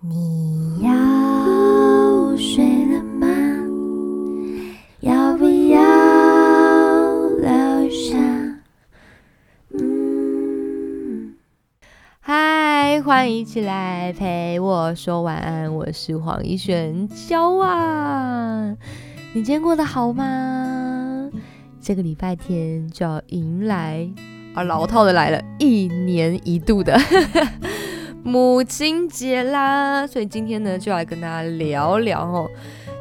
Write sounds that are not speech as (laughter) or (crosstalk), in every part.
你要睡了吗？要不要留下？嗯，嗨，欢迎一起来陪我说晚安，我是黄一璇娇啊。你今天过得好吗？这个礼拜天就要迎来啊，老套的来了，一年一度的母亲节啦。所以今天呢，就来跟大家聊聊哦，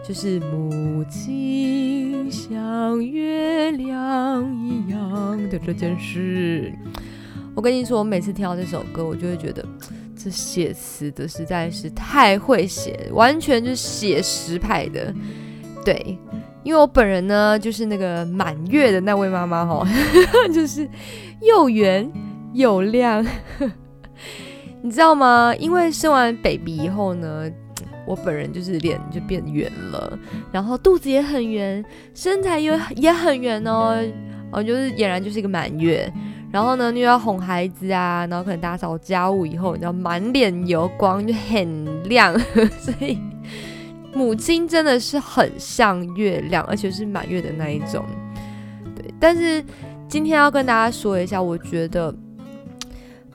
就是母亲像月亮一样的这件事。我跟你说，我每次听到这首歌，我就会觉得这写词的实在是太会写，完全就是写实派的。对，因为我本人呢，就是那个满月的那位妈妈哈，(laughs) 就是又圆又亮，你知道吗？因为生完 baby 以后呢，我本人就是脸就变圆了，然后肚子也很圆，身材也也很圆哦，哦，就是俨然就是一个满月。然后呢，又要哄孩子啊，然后可能打扫家务以后，你知道满脸油光就很亮，(laughs) 所以。母亲真的是很像月亮，而且是满月的那一种。对，但是今天要跟大家说一下，我觉得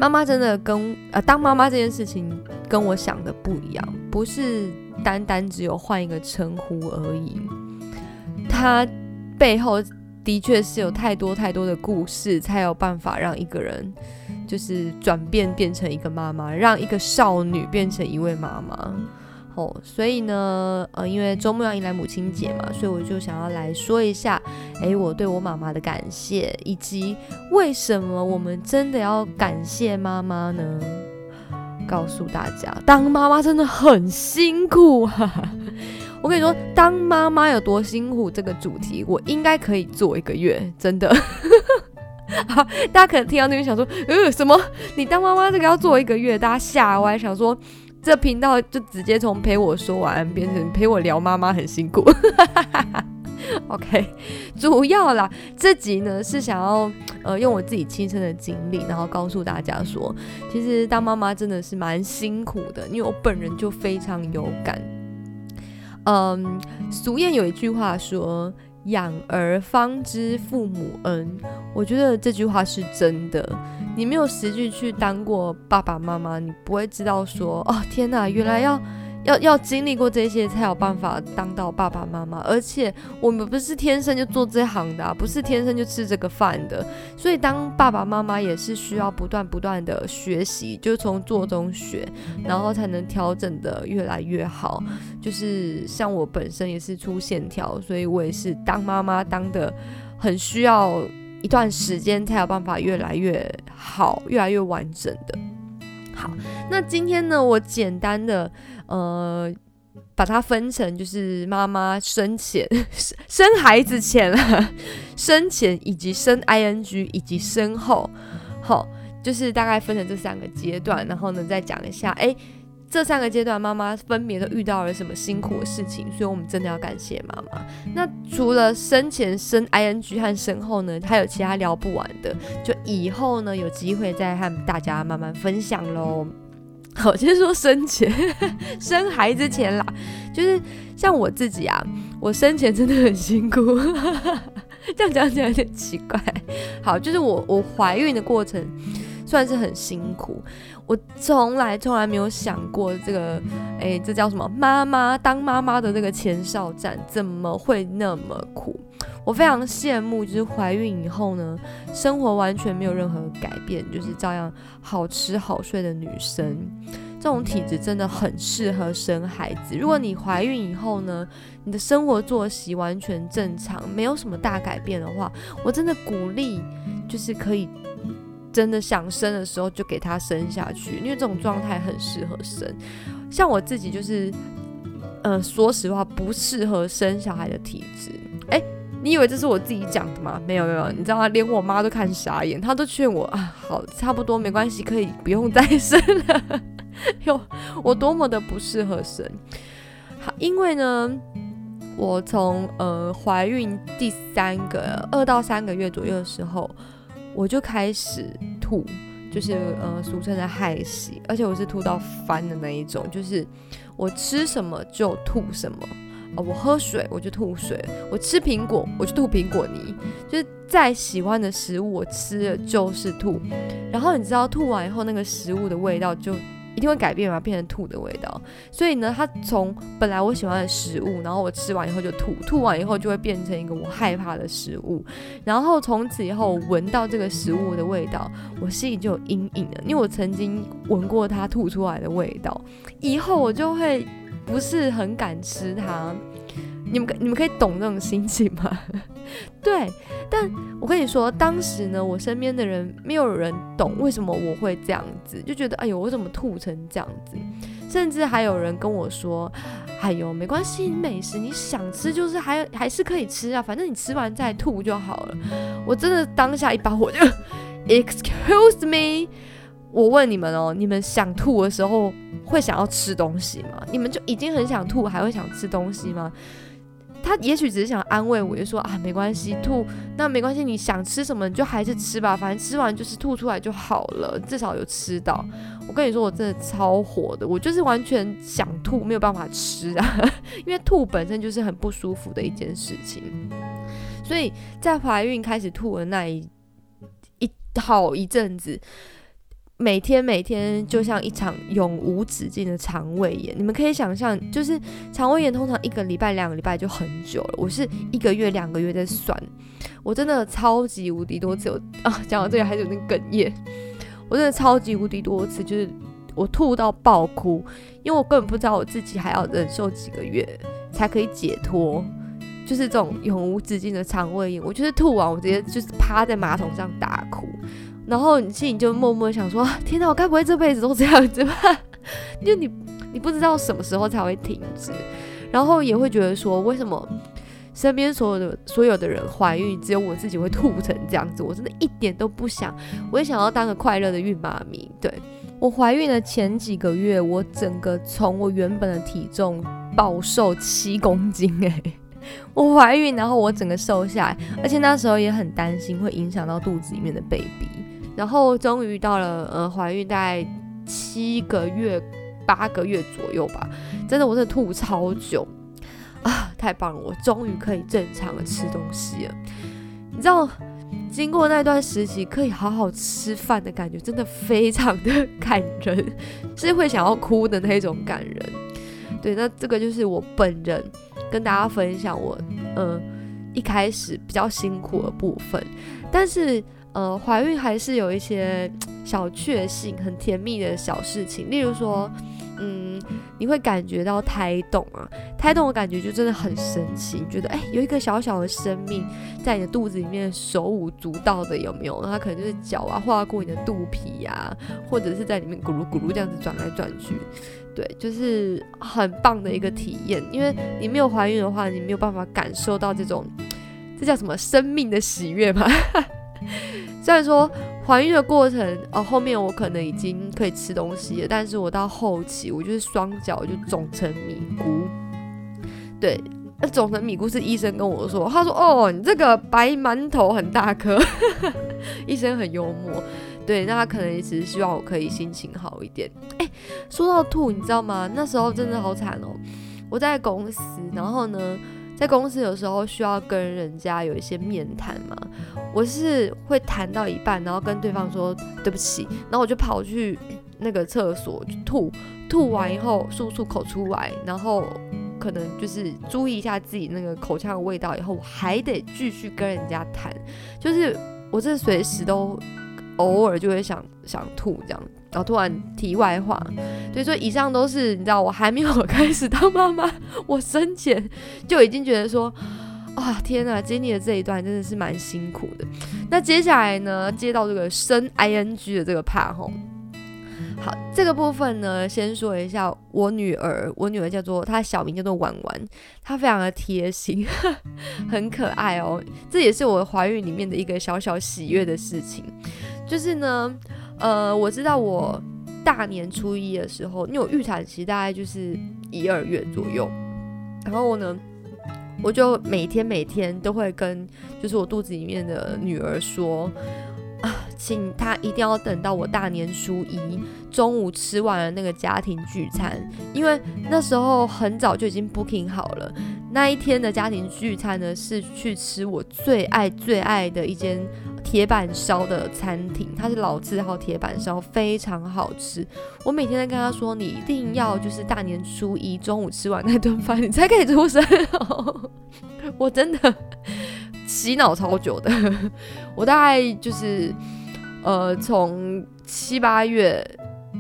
妈妈真的跟呃当妈妈这件事情跟我想的不一样，不是单单只有换一个称呼而已，她背后的确是有太多太多的故事，才有办法让一个人就是转变变成一个妈妈，让一个少女变成一位妈妈。所以呢，呃，因为周末要迎来母亲节嘛，所以我就想要来说一下，哎，我对我妈妈的感谢，以及为什么我们真的要感谢妈妈呢？告诉大家，当妈妈真的很辛苦啊！(laughs) 我跟你说，当妈妈有多辛苦，这个主题我应该可以做一个月，真的。好，(laughs) 大家可能听到那边想说，呃，什么？你当妈妈这个要做一个月？大家吓歪，想说。这频道就直接从陪我说晚安变成陪我聊妈妈很辛苦。(laughs) OK，主要啦，这集呢是想要呃用我自己亲身的经历，然后告诉大家说，其实当妈妈真的是蛮辛苦的，因为我本人就非常有感。嗯，俗谚有一句话说。养儿方知父母恩，我觉得这句话是真的。你没有实际去当过爸爸妈妈，你不会知道说，哦天哪，原来要。要要经历过这些才有办法当到爸爸妈妈，而且我们不是天生就做这行的，不是天生就吃这个饭的，所以当爸爸妈妈也是需要不断不断的学习，就从做中学，然后才能调整的越来越好。就是像我本身也是粗线条，所以我也是当妈妈当的很需要一段时间才有办法越来越好，越来越完整的。好，那今天呢，我简单的。呃，把它分成就是妈妈生前、(laughs) 生孩子前了、(laughs) 生前以及生 ing 以及生后，好，就是大概分成这三个阶段，然后呢再讲一下，哎，这三个阶段妈妈分别都遇到了什么辛苦的事情，所以我们真的要感谢妈妈。那除了生前、生 ing 和生后呢，还有其他聊不完的，就以后呢有机会再和大家慢慢分享喽。(laughs) 好，先说生前 (laughs) 生孩子前啦，就是像我自己啊，我生前真的很辛苦，(laughs) 这样讲起来有点奇怪。好，就是我我怀孕的过程算是很辛苦，我从来从来没有想过这个，哎，这叫什么？妈妈当妈妈的这个前哨战怎么会那么苦？我非常羡慕，就是怀孕以后呢，生活完全没有任何改变，就是照样好吃好睡的女生，这种体质真的很适合生孩子。如果你怀孕以后呢，你的生活作息完全正常，没有什么大改变的话，我真的鼓励，就是可以真的想生的时候就给他生下去，因为这种状态很适合生。像我自己就是，呃，说实话不适合生小孩的体质，哎。你以为这是我自己讲的吗？没有没有，你知道吗？连我妈都看傻眼，她都劝我啊，好，差不多没关系，可以不用再生了。(laughs) 哟，我多么的不适合生。好，因为呢，我从呃怀孕第三个二到三个月左右的时候，我就开始吐，就是呃俗称的害喜，而且我是吐到翻的那一种，就是我吃什么就吐什么。啊，我喝水我就吐水，我吃苹果我就吐苹果泥，就是再喜欢的食物我吃了就是吐。然后你知道吐完以后那个食物的味道就一定会改变嘛，变成吐的味道。所以呢，它从本来我喜欢的食物，然后我吃完以后就吐，吐完以后就会变成一个我害怕的食物。然后从此以后闻到这个食物的味道，我心里就有阴影了，因为我曾经闻过它吐出来的味道，以后我就会。不是很敢吃它，你们你们可以懂那种心情吗？(laughs) 对，但我跟你说，当时呢，我身边的人没有人懂为什么我会这样子，就觉得哎呦，我怎么吐成这样子？甚至还有人跟我说，哎呦，没关系，美食你想吃就是还还是可以吃啊，反正你吃完再吐就好了。我真的当下一把火就，(laughs) Excuse me。我问你们哦，你们想吐的时候会想要吃东西吗？你们就已经很想吐，还会想吃东西吗？他也许只是想安慰我，就说啊，没关系，吐那没关系，你想吃什么你就还是吃吧，反正吃完就是吐出来就好了，至少有吃到。我跟你说，我真的超火的，我就是完全想吐，没有办法吃啊，(laughs) 因为吐本身就是很不舒服的一件事情。所以在怀孕开始吐的那一一好一阵子。每天每天就像一场永无止境的肠胃炎，你们可以想象，就是肠胃炎通常一个礼拜、两个礼拜就很久了，我是一个月、两个月在算，我真的超级无敌多次，我啊讲到这个还是有点哽咽，我真的超级无敌多次，就是我吐到爆哭，因为我根本不知道我自己还要忍受几个月才可以解脱，就是这种永无止境的肠胃炎，我就是吐完我直接就是趴在马桶上大哭。然后你心里就默默想说：“天哪，我该不会这辈子都这样子吧？” (laughs) 就你你不知道什么时候才会停止，然后也会觉得说：“为什么身边所有的所有的人怀孕，只有我自己会吐成这样子？”我真的一点都不想，我也想要当个快乐的孕妈咪。对我怀孕的前几个月，我整个从我原本的体重暴瘦七公斤，诶，(laughs) 我怀孕，然后我整个瘦下来，而且那时候也很担心会影响到肚子里面的 baby。然后终于到了呃怀孕大概七个月八个月左右吧，真的我真的吐超久啊，太棒了，我终于可以正常的吃东西了。你知道，经过那段时期可以好好吃饭的感觉，真的非常的 (laughs) 感人，是会想要哭的那种感人。对，那这个就是我本人跟大家分享我呃一开始比较辛苦的部分，但是。呃，怀孕还是有一些小确幸、很甜蜜的小事情，例如说，嗯，你会感觉到胎动啊，胎动的感觉就真的很神奇，你觉得哎，有一个小小的生命在你的肚子里面手舞足蹈的，有没有？它可能就是脚啊划过你的肚皮呀，或者是在里面咕噜咕噜这样子转来转去，对，就是很棒的一个体验。因为你没有怀孕的话，你没有办法感受到这种，这叫什么生命的喜悦吧？(laughs) 虽然说怀孕的过程，哦，后面我可能已经可以吃东西了，但是我到后期，我就是双脚就肿成米糊。对，那肿成米糊是医生跟我说，他说：“哦，你这个白馒头很大颗。(laughs) ”医生很幽默。对，那他可能也只是希望我可以心情好一点。哎，说到吐，你知道吗？那时候真的好惨哦。我在公司，然后呢？在公司有时候需要跟人家有一些面谈嘛，我是会谈到一半，然后跟对方说对不起，然后我就跑去那个厕所去吐，吐完以后漱漱口出来，然后可能就是注意一下自己那个口腔的味道，以后我还得继续跟人家谈，就是我这随时都偶尔就会想想吐这样。然后突然题外话，所以说以上都是你知道，我还没有 (laughs) 开始当妈妈，我生前就已经觉得说，啊天呐，经历的这一段真的是蛮辛苦的。那接下来呢，接到这个生 ing 的这个 part 吼，好，这个部分呢，先说一下我女儿，我女儿叫做她小名叫做婉婉，她非常的贴心，(laughs) 很可爱哦。这也是我怀孕里面的一个小小喜悦的事情，就是呢。呃，我知道我大年初一的时候，因为我预产期大概就是一二月左右，然后呢，我就每天每天都会跟就是我肚子里面的女儿说啊，请他一定要等到我大年初一中午吃完了那个家庭聚餐，因为那时候很早就已经 booking 好了。那一天的家庭聚餐呢，是去吃我最爱最爱的一间铁板烧的餐厅，它是老字号铁板烧，非常好吃。我每天在跟他说，你一定要就是大年初一中午吃完那顿饭，你才可以出生哦。我真的洗脑超久的，我大概就是呃从七八月。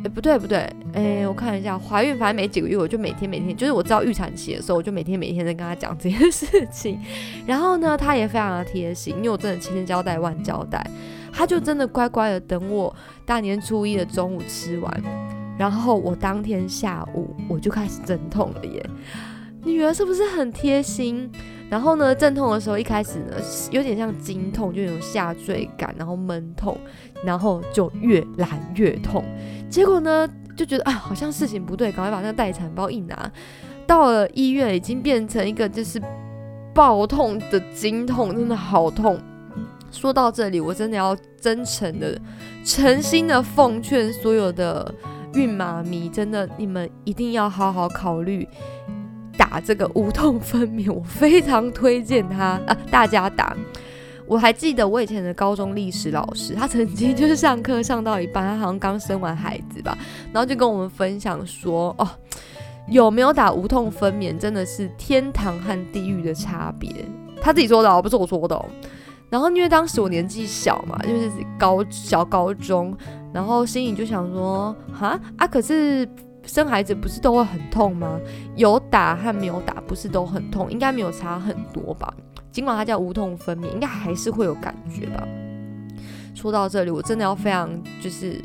哎，不对不对，哎，我看一下，怀孕反正没几个月，我就每天每天，就是我知道预产期的时候，我就每天每天在跟他讲这件事情。然后呢，他也非常的贴心，因为我真的千千交代万交代，他就真的乖乖的等我大年初一的中午吃完，然后我当天下午我就开始阵痛了耶。女儿是不是很贴心？然后呢，阵痛的时候一开始呢有点像经痛，就有下坠感，然后闷痛，然后就越来越痛。结果呢，就觉得啊，好像事情不对，赶快把那个待产包一拿，到了医院已经变成一个就是爆痛的经痛，真的好痛。说到这里，我真的要真诚的、诚心的奉劝所有的孕妈咪，真的你们一定要好好考虑。打这个无痛分娩，我非常推荐他啊！大家打。我还记得我以前的高中历史老师，他曾经就是上课上到一半，他好像刚生完孩子吧，然后就跟我们分享说：“哦，有没有打无痛分娩，真的是天堂和地狱的差别。”他自己说的，哦，不是我说的。哦。然后因为当时我年纪小嘛，就是高小高中，然后心里就想说：“哈啊，可是。”生孩子不是都会很痛吗？有打和没有打不是都很痛，应该没有差很多吧？尽管它叫无痛分娩，应该还是会有感觉吧？说到这里，我真的要非常就是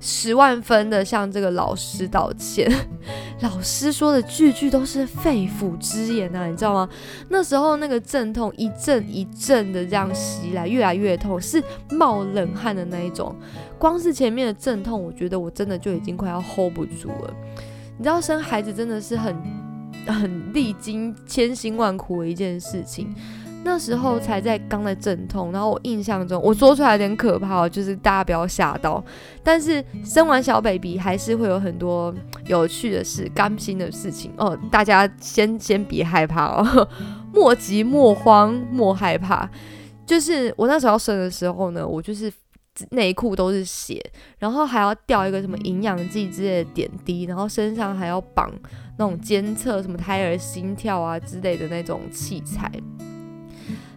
十万分的向这个老师道歉。(laughs) 老师说的句句都是肺腑之言啊，你知道吗？那时候那个阵痛一阵一阵的这样袭来，越来越痛，是冒冷汗的那一种。光是前面的阵痛，我觉得我真的就已经快要 hold 不住了。你知道，生孩子真的是很很历经千辛万苦的一件事情。那时候才在刚在阵痛，然后我印象中我说出来有点可怕哦，就是大家不要吓到。但是生完小 baby 还是会有很多有趣的事、甘心的事情哦。大家先先别害怕哦，(laughs) 莫急莫慌莫害怕。就是我那时候生的时候呢，我就是内裤都是血，然后还要吊一个什么营养剂之类的点滴，然后身上还要绑那种监测什么胎儿心跳啊之类的那种器材。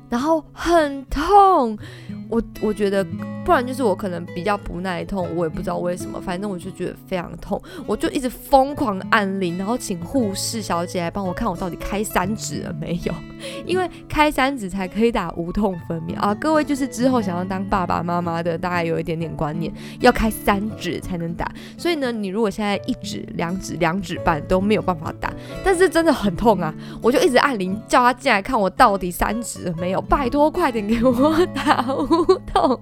然后很痛，我我觉得不然就是我可能比较不耐痛，我也不知道为什么，反正我就觉得非常痛，我就一直疯狂按铃，然后请护士小姐来帮我看我到底开三指了没有，(laughs) 因为开三指才可以打无痛分娩啊。各位就是之后想要当爸爸妈妈的，大概有一点点观念，要开三指才能打。所以呢，你如果现在一指、两指、两指半都没有办法打，但是真的很痛啊，我就一直按铃叫他进来看我到底三指了没有。拜托，快点给我打无痛。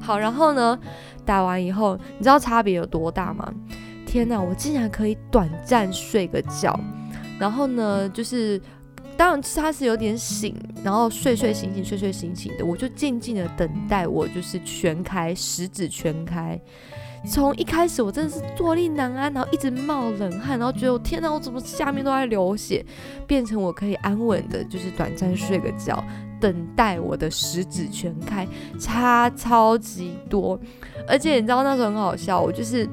好，然后呢，打完以后，你知道差别有多大吗？天哪，我竟然可以短暂睡个觉。然后呢，就是当然他是有点醒，然后睡睡醒醒，睡睡醒醒的，我就静静的等待我就是全开，食指全开。从一开始我真的是坐立难安，然后一直冒冷汗，然后觉得我天哪，我怎么下面都在流血，变成我可以安稳的，就是短暂睡个觉，等待我的食指全开，差超级多。而且你知道那时候很好笑，我就是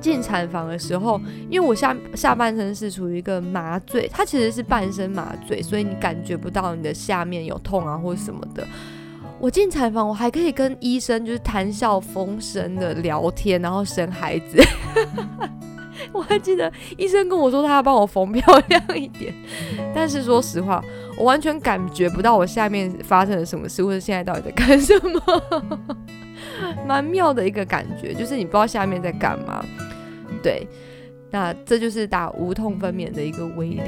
进产房的时候，因为我下下半身是处于一个麻醉，它其实是半身麻醉，所以你感觉不到你的下面有痛啊或者什么的。我进产房，我还可以跟医生就是谈笑风生的聊天，然后生孩子。(laughs) 我还记得医生跟我说他要帮我缝漂亮一点，但是说实话，我完全感觉不到我下面发生了什么事，或者现在到底在干什么。(laughs) 蛮妙的一个感觉，就是你不知道下面在干嘛。对，那这就是打无痛分娩的一个威力。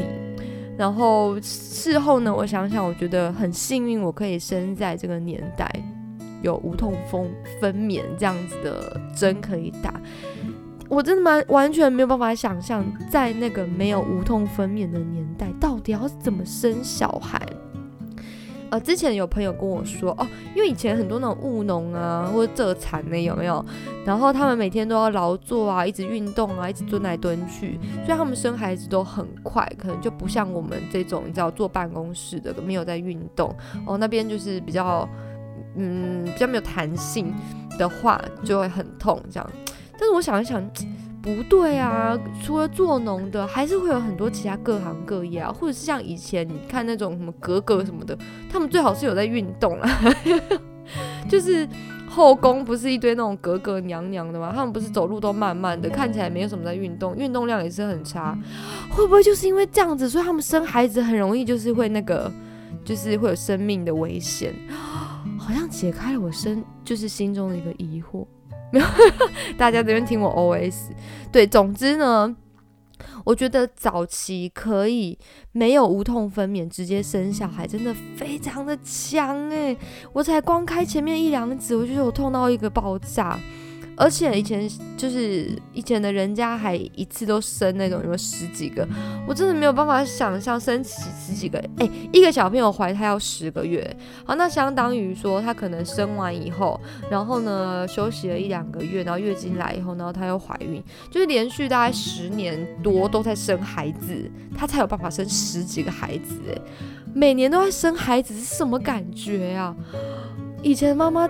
然后事后呢，我想想，我觉得很幸运，我可以生在这个年代，有无痛分分娩这样子的针可以打。我真的蛮完全没有办法想象，在那个没有无痛分娩的年代，到底要怎么生小孩。呃，之前有朋友跟我说，哦，因为以前很多那种务农啊，或者蔗产呢，有没有？然后他们每天都要劳作啊，一直运动啊，一直蹲来蹲去，所以他们生孩子都很快，可能就不像我们这种，你知道坐办公室的没有在运动哦，那边就是比较，嗯，比较没有弹性的话，就会很痛这样。但是我想一想。(tsk) 不对啊，除了做农的，还是会有很多其他各行各业啊，或者是像以前你看那种什么格格什么的，他们最好是有在运动啊。(laughs) 就是后宫不是一堆那种格格娘娘的吗？他们不是走路都慢慢的，看起来没有什么在运动，运动量也是很差。会不会就是因为这样子，所以他们生孩子很容易就是会那个，就是会有生命的危险？(gasps) 好像解开了我生就是心中的一个疑惑。没有，大家这边听我 OS。对，总之呢，我觉得早期可以没有无痛分娩直接生小孩，真的非常的强诶，我才光开前面一两指，我就有痛到一个爆炸。而且以前就是以前的人家还一次都生那种有十几个，我真的没有办法想象生十十几个。哎，一个小朋友怀胎要十个月，好，那相当于说他可能生完以后，然后呢休息了一两个月，然后月经来以后，然后他又怀孕，就是连续大概十年多都在生孩子，他才有办法生十几个孩子。哎，每年都在生孩子是什么感觉呀？以前妈妈。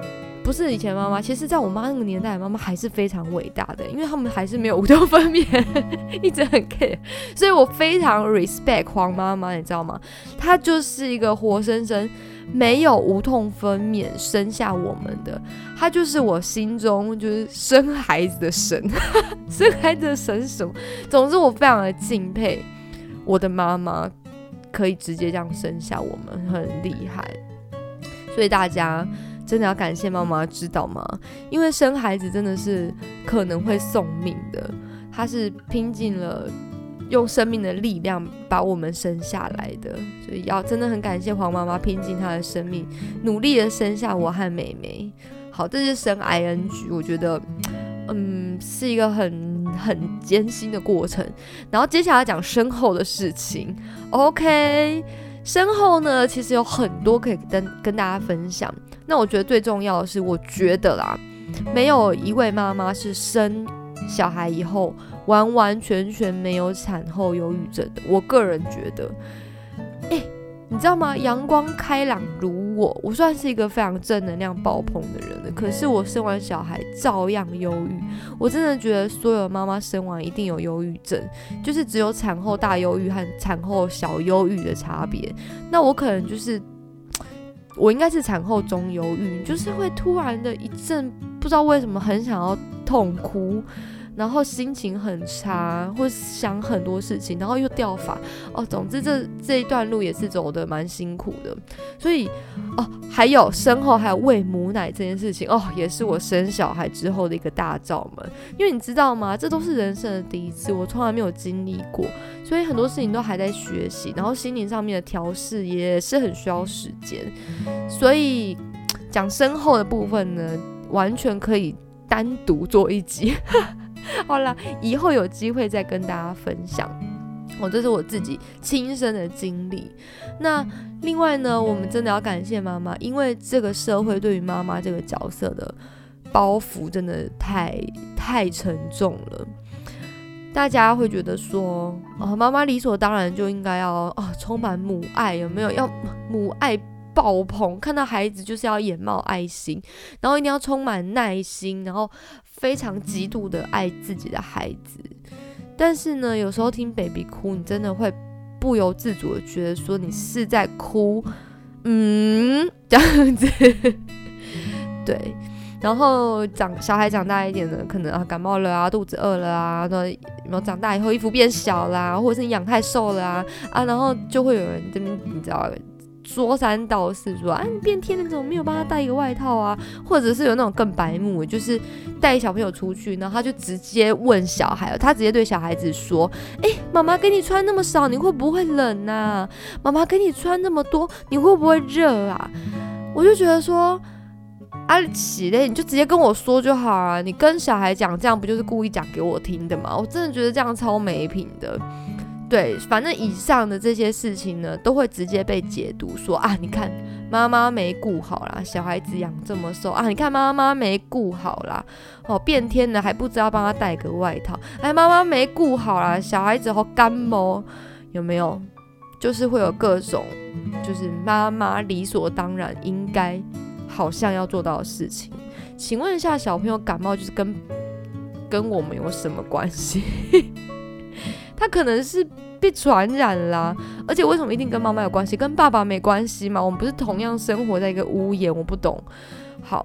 不是以前妈妈，其实在我妈那个年代，妈妈还是非常伟大的，因为他们还是没有无痛分娩，(laughs) 一直很 care，所以我非常 respect 黄妈妈，你知道吗？她就是一个活生生没有无痛分娩生下我们的，她就是我心中就是生孩子的神，(laughs) 生孩子的神什么？总之我非常的敬佩我的妈妈，可以直接这样生下我们，很厉害，所以大家。真的要感谢妈妈，知道吗？因为生孩子真的是可能会送命的，她是拼尽了用生命的力量把我们生下来的，所以要真的很感谢黄妈妈拼尽她的生命，努力的生下我和妹妹。好，这是生 ing，我觉得嗯是一个很很艰辛的过程。然后接下来讲身后的事情，OK。身后呢，其实有很多可以跟跟大家分享。那我觉得最重要的是，我觉得啦，没有一位妈妈是生小孩以后完完全全没有产后忧郁症的。我个人觉得，你知道吗？阳光开朗如我，我算是一个非常正能量爆棚的人了。可是我生完小孩照样忧郁。我真的觉得所有妈妈生完一定有忧郁症，就是只有产后大忧郁和产后小忧郁的差别。那我可能就是，(tsk) 我应该是产后中忧郁，就是会突然的一阵不知道为什么很想要痛哭。然后心情很差，或想很多事情，然后又掉发哦。总之，这这一段路也是走的蛮辛苦的。所以哦，还有身后还有喂母奶这件事情哦，也是我生小孩之后的一个大罩门。因为你知道吗？这都是人生的第一次，我从来没有经历过，所以很多事情都还在学习。然后心灵上面的调试也是很需要时间。所以讲身后的部分呢，完全可以单独做一集。(laughs) 好了，以后有机会再跟大家分享。我这是我自己亲身的经历。那另外呢，我们真的要感谢妈妈，因为这个社会对于妈妈这个角色的包袱真的太太沉重了。大家会觉得说，哦，妈妈理所当然就应该要啊，充满母爱，有没有？要母爱爆棚，看到孩子就是要眼冒爱心，然后一定要充满耐心，然后。非常极度的爱自己的孩子，但是呢，有时候听 baby 哭，你真的会不由自主的觉得说你是在哭，嗯，(laughs) 这样子，对。然后长小孩长大一点呢，可能啊感冒了啊，肚子饿了啊，那然后长大以后衣服变小啦，或者是你养太瘦了啊啊，然后就会有人这边你知道。说三道四，说啊，变天了，怎么没有帮他带一个外套啊？或者是有那种更白目，就是带小朋友出去，然后他就直接问小孩，他直接对小孩子说：“哎，妈妈给你穿那么少，你会不会冷啊？妈妈给你穿那么多，你会不会热啊？”我就觉得说，阿奇嘞，你就直接跟我说就好了，你跟小孩讲这样不就是故意讲给我听的吗？我真的觉得这样超没品的。对，反正以上的这些事情呢，都会直接被解读说啊，你看妈妈没顾好啦，小孩子养这么瘦啊，你看妈妈没顾好啦，哦，变天了还不知道帮他带个外套，哎，妈妈没顾好啦，小孩子好干毛，有没有？就是会有各种，就是妈妈理所当然应该好像要做到的事情。请问一下，小朋友感冒就是跟跟我们有什么关系？他可能是被传染啦，而且为什么一定跟妈妈有关系？跟爸爸没关系嘛？我们不是同样生活在一个屋檐？我不懂。好，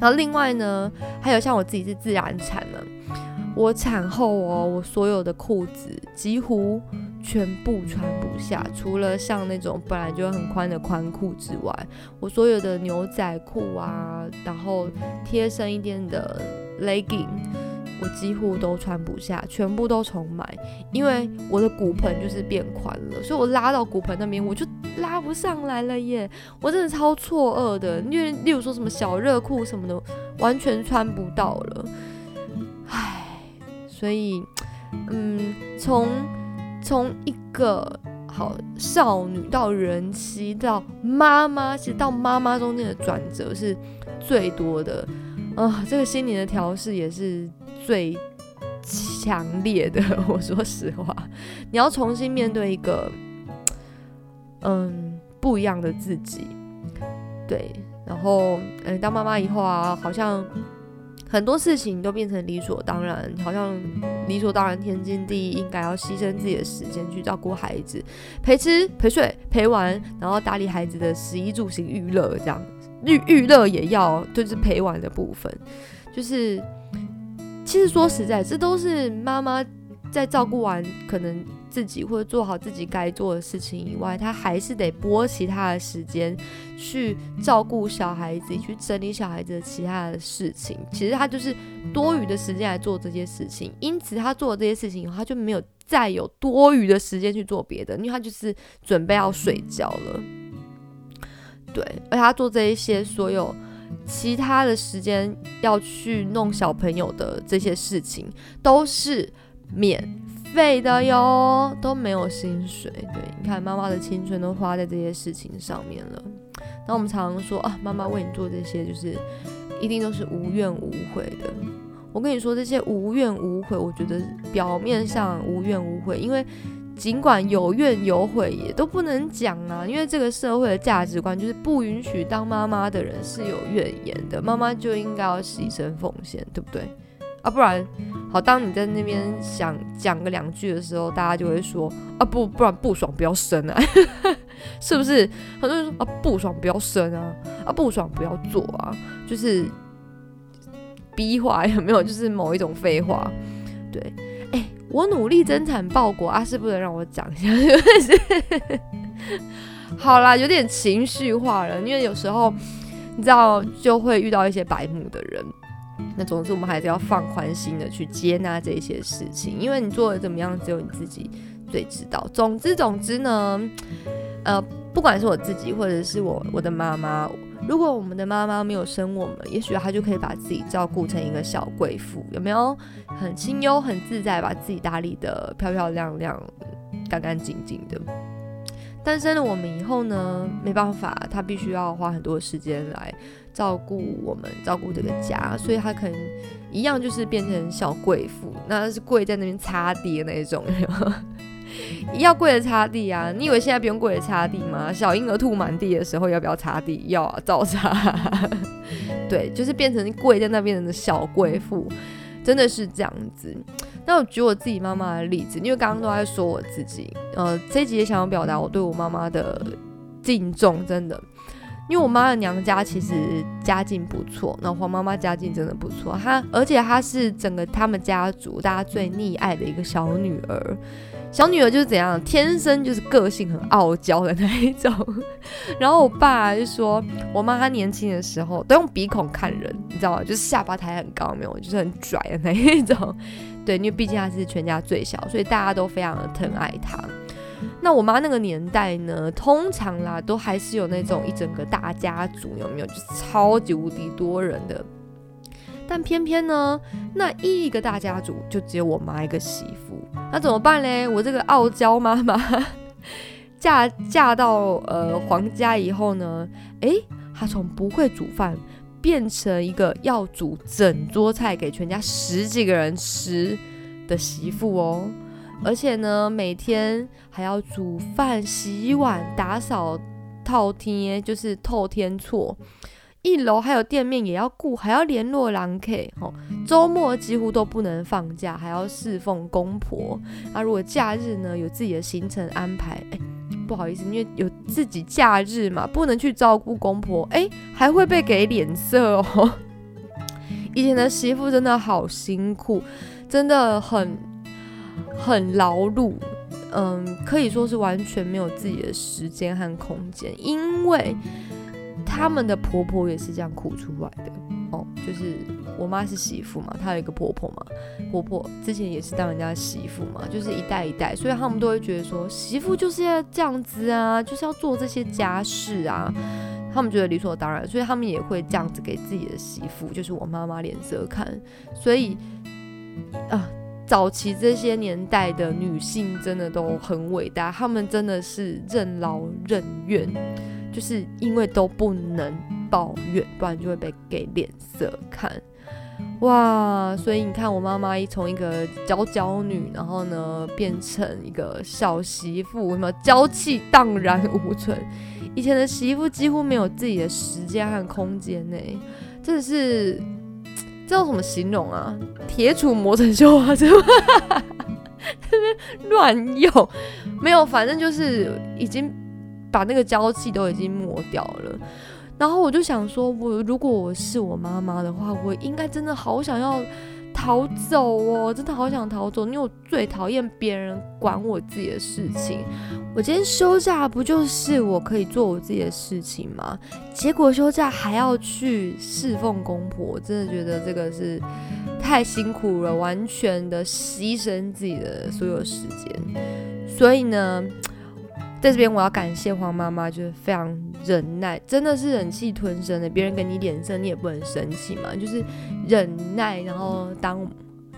然后另外呢，还有像我自己是自然产的，我产后哦，我所有的裤子几乎全部穿不下，除了像那种本来就很宽的宽裤之外，我所有的牛仔裤啊，然后贴身一点的 legging。我几乎都穿不下，全部都重买，因为我的骨盆就是变宽了，所以我拉到骨盆那边我就拉不上来了耶！我真的超错愕的，因为例如说什么小热裤什么的，完全穿不到了，唉，所以，嗯，从从一个好少女到人妻到妈妈，其实到妈妈中间的转折是最多的，啊，这个心理的调试也是。最强烈的，(laughs) 我说实话，你要重新面对一个，嗯，不一样的自己，对，然后，嗯，当妈妈以后啊，好像很多事情都变成理所当然，好像理所当然，天经地义，应该要牺牲自己的时间去照顾孩子，陪吃陪睡陪玩，然后打理孩子的食衣住行娱乐，这样。娱娱乐也要，就是陪玩的部分，就是。其实说实在，这都是妈妈在照顾完可能自己或者做好自己该做的事情以外，她还是得拨其他的时间去照顾小孩子，去整理小孩子的其他的事情。其实她就是多余的时间来做这些事情，因此她做了这些事情以后，她就没有再有多余的时间去做别的，因为她就是准备要睡觉了。对，而她做这一些所有。其他的时间要去弄小朋友的这些事情都是免费的哟，都没有薪水。对，你看妈妈的青春都花在这些事情上面了。那我们常常说啊，妈妈为你做这些，就是一定都是无怨无悔的。我跟你说，这些无怨无悔，我觉得表面上无怨无悔，因为。尽管有怨有悔，也都不能讲啊，因为这个社会的价值观就是不允许当妈妈的人是有怨言的，妈妈就应该要牺牲奉献，对不对？啊，不然，好，当你在那边想讲个两句的时候，大家就会说啊，不，不然不爽不要生啊，(laughs) 是不是？很多人说啊，不爽不要生啊，啊，不爽不要做啊，就是逼话有 (laughs) 没有？就是某一种废话，对。我努力增产报国啊，是不能让我讲一下，(laughs) 好啦，有点情绪化了，因为有时候你知道就会遇到一些白目的人。那总之，我们还是要放宽心的去接纳这些事情，因为你做的怎么样，只有你自己最知道。总之，总之呢，呃，不管是我自己或者是我我的妈妈。如果我们的妈妈没有生我们，也许她就可以把自己照顾成一个小贵妇，有没有？很清幽、很自在，把自己打理的漂漂亮亮、干干净净的。诞生了我们以后呢，没办法，她必须要花很多时间来照顾我们，照顾这个家，所以她可能一样就是变成小贵妇，那是跪在那边擦地的那种。要跪着擦地啊！你以为现在不用跪着擦地吗？小婴儿吐满地的时候要不要擦地？要啊，照擦。(laughs) 对，就是变成跪在那边的小贵妇，真的是这样子。那我举我自己妈妈的例子，因为刚刚都在说我自己，呃，这集也想要表达我对我妈妈的敬重，真的。因为我妈的娘家其实家境不错，那黄妈妈家境真的不错，她而且她是整个他们家族大家最溺爱的一个小女儿。小女儿就是怎样，天生就是个性很傲娇的那一种。(laughs) 然后我爸就说，我妈她年轻的时候都用鼻孔看人，你知道吗？就是下巴抬很高，没有，就是很拽的那一种。(laughs) 对，因为毕竟她是全家最小，所以大家都非常的疼爱她。那我妈那个年代呢，通常啦都还是有那种一整个大家族，有没有？就是超级无敌多人的。但偏偏呢，那一个大家族就只有我妈一个媳妇，那怎么办嘞？我这个傲娇妈妈嫁嫁到呃皇家以后呢，诶，她从不会煮饭变成一个要煮整桌菜给全家十几个人吃的媳妇哦。而且呢，每天还要煮饭、洗碗、打扫、套天，就是透天错。一楼还有店面也要顾，还要联络郎 K 哦。周末几乎都不能放假，还要侍奉公婆。那如果假日呢，有自己的行程安排，哎，不好意思，因为有自己假日嘛，不能去照顾公婆，哎，还会被给脸色哦。(laughs) 以前的媳妇真的好辛苦，真的很。很劳碌，嗯，可以说是完全没有自己的时间和空间，因为他们的婆婆也是这样苦出来的哦。就是我妈是媳妇嘛，她有一个婆婆嘛，婆婆之前也是当人家媳妇嘛，就是一代一代，所以他们都会觉得说媳妇就是要这样子啊，就是要做这些家事啊，他们觉得理所当然，所以他们也会这样子给自己的媳妇，就是我妈妈脸色看，所以啊。早期这些年代的女性真的都很伟大，她们真的是任劳任怨，就是因为都不能抱怨，不然就会被给脸色看。哇，所以你看，我妈妈一从一个娇娇女，然后呢变成一个小媳妇，什么娇气荡然无存。以前的媳妇几乎没有自己的时间和空间呢，真的是。知道怎么形容啊？铁杵磨成绣花针，(laughs) 乱用，没有，反正就是已经把那个娇气都已经磨掉了。然后我就想说，我如果我是我妈妈的话，我应该真的好想要。逃走哦，真的好想逃走，因为我最讨厌别人管我自己的事情。我今天休假不就是我可以做我自己的事情吗？结果休假还要去侍奉公婆，我真的觉得这个是太辛苦了，完全的牺牲自己的所有时间。所以呢。在这边，我要感谢黄妈妈，就是非常忍耐，真的是忍气吞声的。别人给你脸色，你也不能生气嘛，就是忍耐，然后当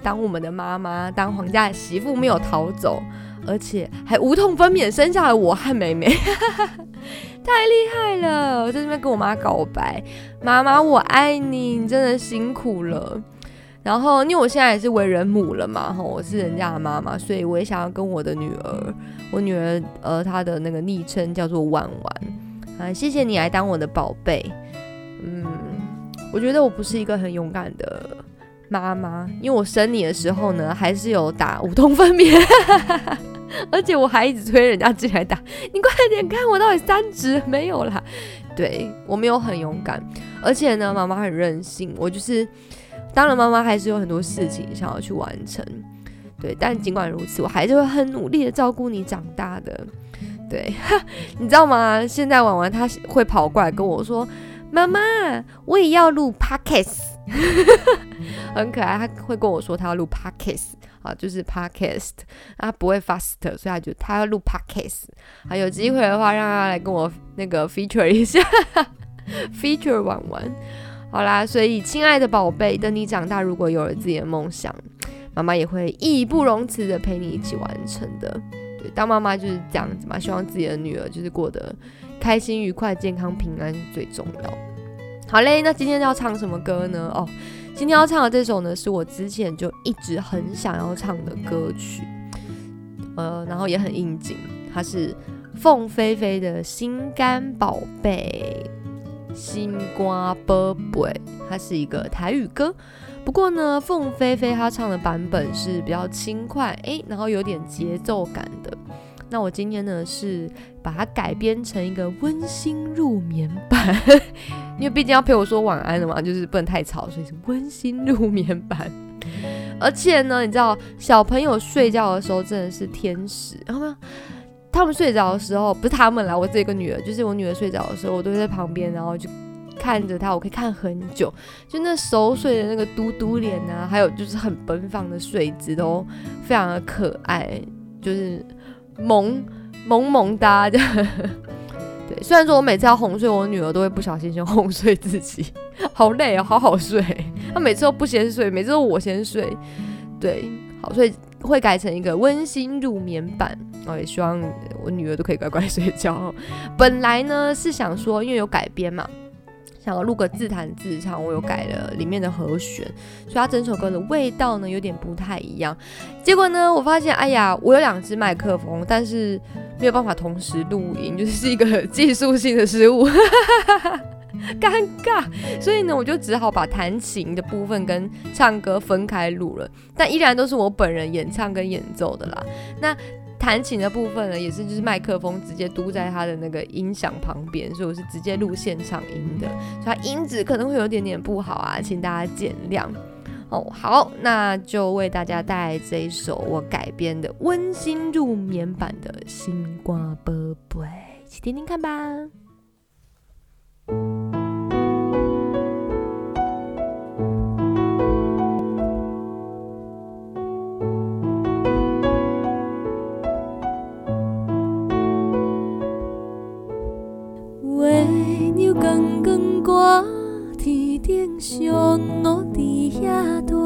当我们的妈妈，当皇家的媳妇，没有逃走，而且还无痛分娩生下了我和妹妹，(laughs) 太厉害了！我在这边跟我妈告白，妈妈我爱你，你真的辛苦了。然后，因为我现在也是为人母了嘛，吼，我是人家的妈妈，所以我也想要跟我的女儿，我女儿，呃，她的那个昵称叫做婉婉，啊，谢谢你来当我的宝贝，嗯，我觉得我不是一个很勇敢的妈妈，因为我生你的时候呢，还是有打无痛分娩，(laughs) 而且我还一直催人家进来打，你快点看我到底三指没有啦，对我没有很勇敢，而且呢，妈妈很任性，我就是。当然，妈妈还是有很多事情想要去完成，对。但尽管如此，我还是会很努力的照顾你长大的，对。(laughs) 你知道吗？现在婉婉他会跑过来跟我说：“妈妈，我也要录 podcast。(laughs) ”很可爱，他会跟我说他要录 podcast 啊，就是 podcast，他不会 fast，所以他就他要录 podcast。啊，有机会的话，让他来跟我那个 feature 一下，feature 玩玩。好啦，所以亲爱的宝贝，等你长大，如果有了自己的梦想，妈妈也会义不容辞的陪你一起完成的。对，当妈妈就是这样子嘛，希望自己的女儿就是过得开心、愉快、健康、平安最重要。好嘞，那今天要唱什么歌呢？哦，今天要唱的这首呢，是我之前就一直很想要唱的歌曲，呃，然后也很应景，它是凤飞飞的《心肝宝贝》。心瓜宝贝，它是一个台语歌。不过呢，凤飞飞她唱的版本是比较轻快，诶，然后有点节奏感的。那我今天呢是把它改编成一个温馨入眠版，(laughs) 因为毕竟要陪我说晚安了嘛，就是不能太吵，所以是温馨入眠版。而且呢，你知道小朋友睡觉的时候真的是天使，然后。他们睡着的时候，不是他们啦，我这个女儿，就是我女儿睡着的时候，我都在旁边，然后就看着她，我可以看很久，就那熟睡的那个嘟嘟脸啊，还有就是很奔放的睡姿，都非常的可爱，就是萌萌萌哒的。对，(laughs) 对，虽然说我每次要哄睡我女儿，都会不小心先哄睡自己，好累哦，好好睡。她每次都不先睡，每次都我先睡。对，好，所以会改成一个温馨入眠版。哦，也希望我女儿都可以乖乖睡觉。(laughs) 本来呢是想说，因为有改编嘛。想要录个自弹自唱，我有改了里面的和弦，所以它整首歌的味道呢有点不太一样。结果呢，我发现，哎呀，我有两只麦克风，但是没有办法同时录音，就是一个技术性的失误，(laughs) 尴尬。所以呢，我就只好把弹琴的部分跟唱歌分开录了，但依然都是我本人演唱跟演奏的啦。那。弹琴的部分呢，也是就是麦克风直接嘟在他的那个音响旁边，所以我是直接录现场音的，所以音质可能会有点点不好啊，请大家见谅。哦，好，那就为大家带来这一首我改编的温馨入眠版的《星光宝贝》，一起听听看吧。上我伫遐住，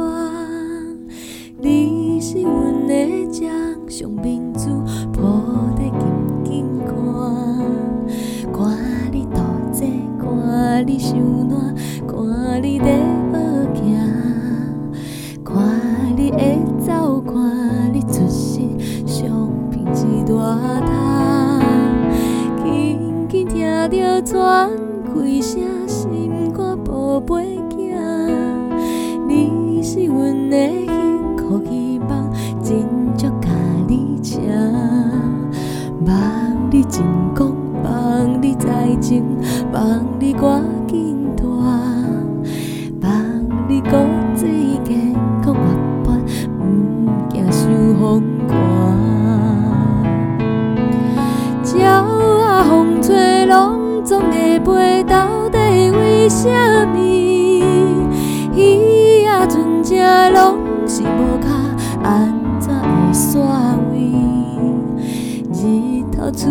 你是阮的掌上明珠，抱得紧紧看。看你多坐，看你伤暖，看你在学行，看你会走，看你出息，上品一大摊。轻轻听着喘望你赶紧大，望你骨子健康活泼，毋惊受风寒。鸟啊风吹拢总会飞，到底为什么？这拢是无脚，安怎会煞位？日头出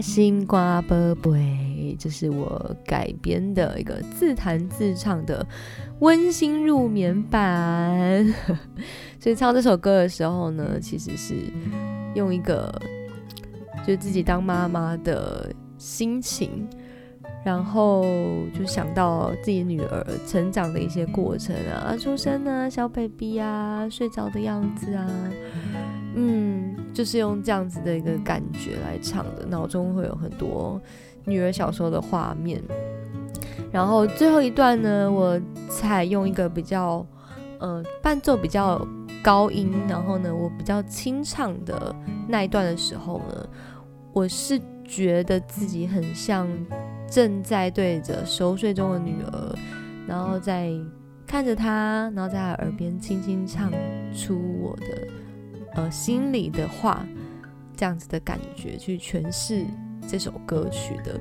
耶，星瓜宝贝，这是我改编的一个自弹自唱的温馨入眠版。(laughs) 所以唱这首歌的时候呢，其实是用一个就自己当妈妈的心情，然后就想到自己女儿成长的一些过程啊，出生啊，小 baby 啊，睡着的样子啊，嗯。就是用这样子的一个感觉来唱的，脑中会有很多女儿小时候的画面。然后最后一段呢，我采用一个比较呃伴奏比较高音，然后呢我比较清唱的那一段的时候呢，我是觉得自己很像正在对着熟睡中的女儿，然后在看着她，然后在她耳边轻轻唱出我的呃心里的话，这样子的感觉去诠释这首歌曲的。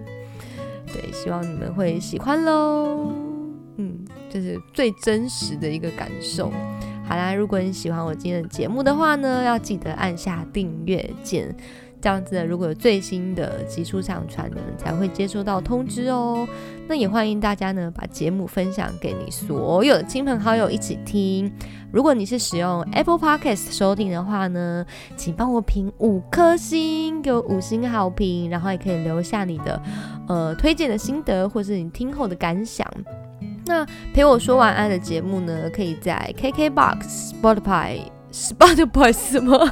对，希望你们会喜欢喽。嗯，这是最真实的一个感受。好啦，如果你喜欢我今天的节目的话呢，要记得按下订阅键，这样子，如果有最新的集数上传，你们才会接收到通知哦。那也欢迎大家呢，把节目分享给你所有的亲朋好友一起听。如果你是使用 Apple Podcast 收听的话呢，请帮我评五颗星，给我五星好评，然后也可以留下你的呃推荐的心得，或是你听后的感想。那陪我说晚安的节目呢，可以在 KKBox、Spotify、Spotify 什么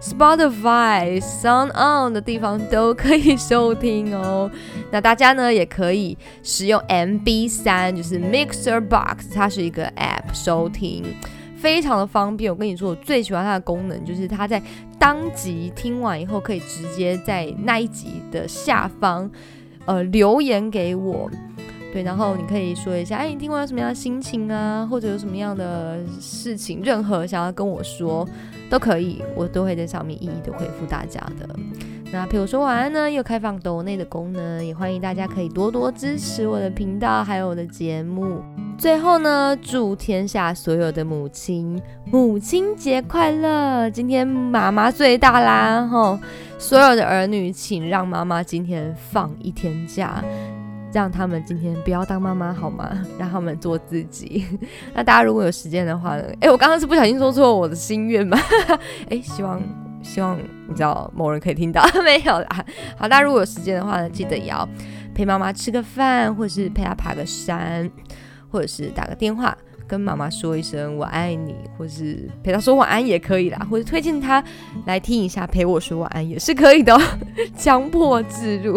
Spotify、Sound On 的地方都可以收听哦。那大家呢也可以使用 MB 三，就是 Mixer Box，它是一个 App 收听。非常的方便，我跟你说，我最喜欢它的功能就是它在当集听完以后，可以直接在那一集的下方，呃，留言给我，对，然后你可以说一下，哎，你听完有什么样的心情啊，或者有什么样的事情，任何想要跟我说都可以，我都会在上面一一的回复大家的。那陪我说晚安呢，又开放抖内的功能，也欢迎大家可以多多支持我的频道，还有我的节目。最后呢，祝天下所有的母亲母亲节快乐！今天妈妈最大啦，吼！所有的儿女，请让妈妈今天放一天假，让他们今天不要当妈妈好吗？(laughs) 让他们做自己。(laughs) 那大家如果有时间的话呢？哎，我刚刚是不小心说错我的心愿吗？(laughs) 哎，希望希望你知道某人可以听到没有啦？好，大家如果有时间的话呢，记得也要陪妈妈吃个饭，或是陪她爬个山。或者是打个电话跟妈妈说一声我爱你，或是陪她说晚安也可以啦，或者推荐她来听一下陪我说晚安也是可以的，强迫自入。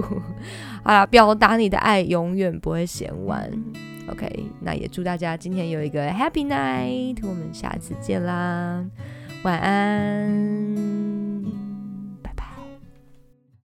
好啦，表达你的爱永远不会嫌晚。OK，那也祝大家今天有一个 Happy Night，我们下次见啦，晚安。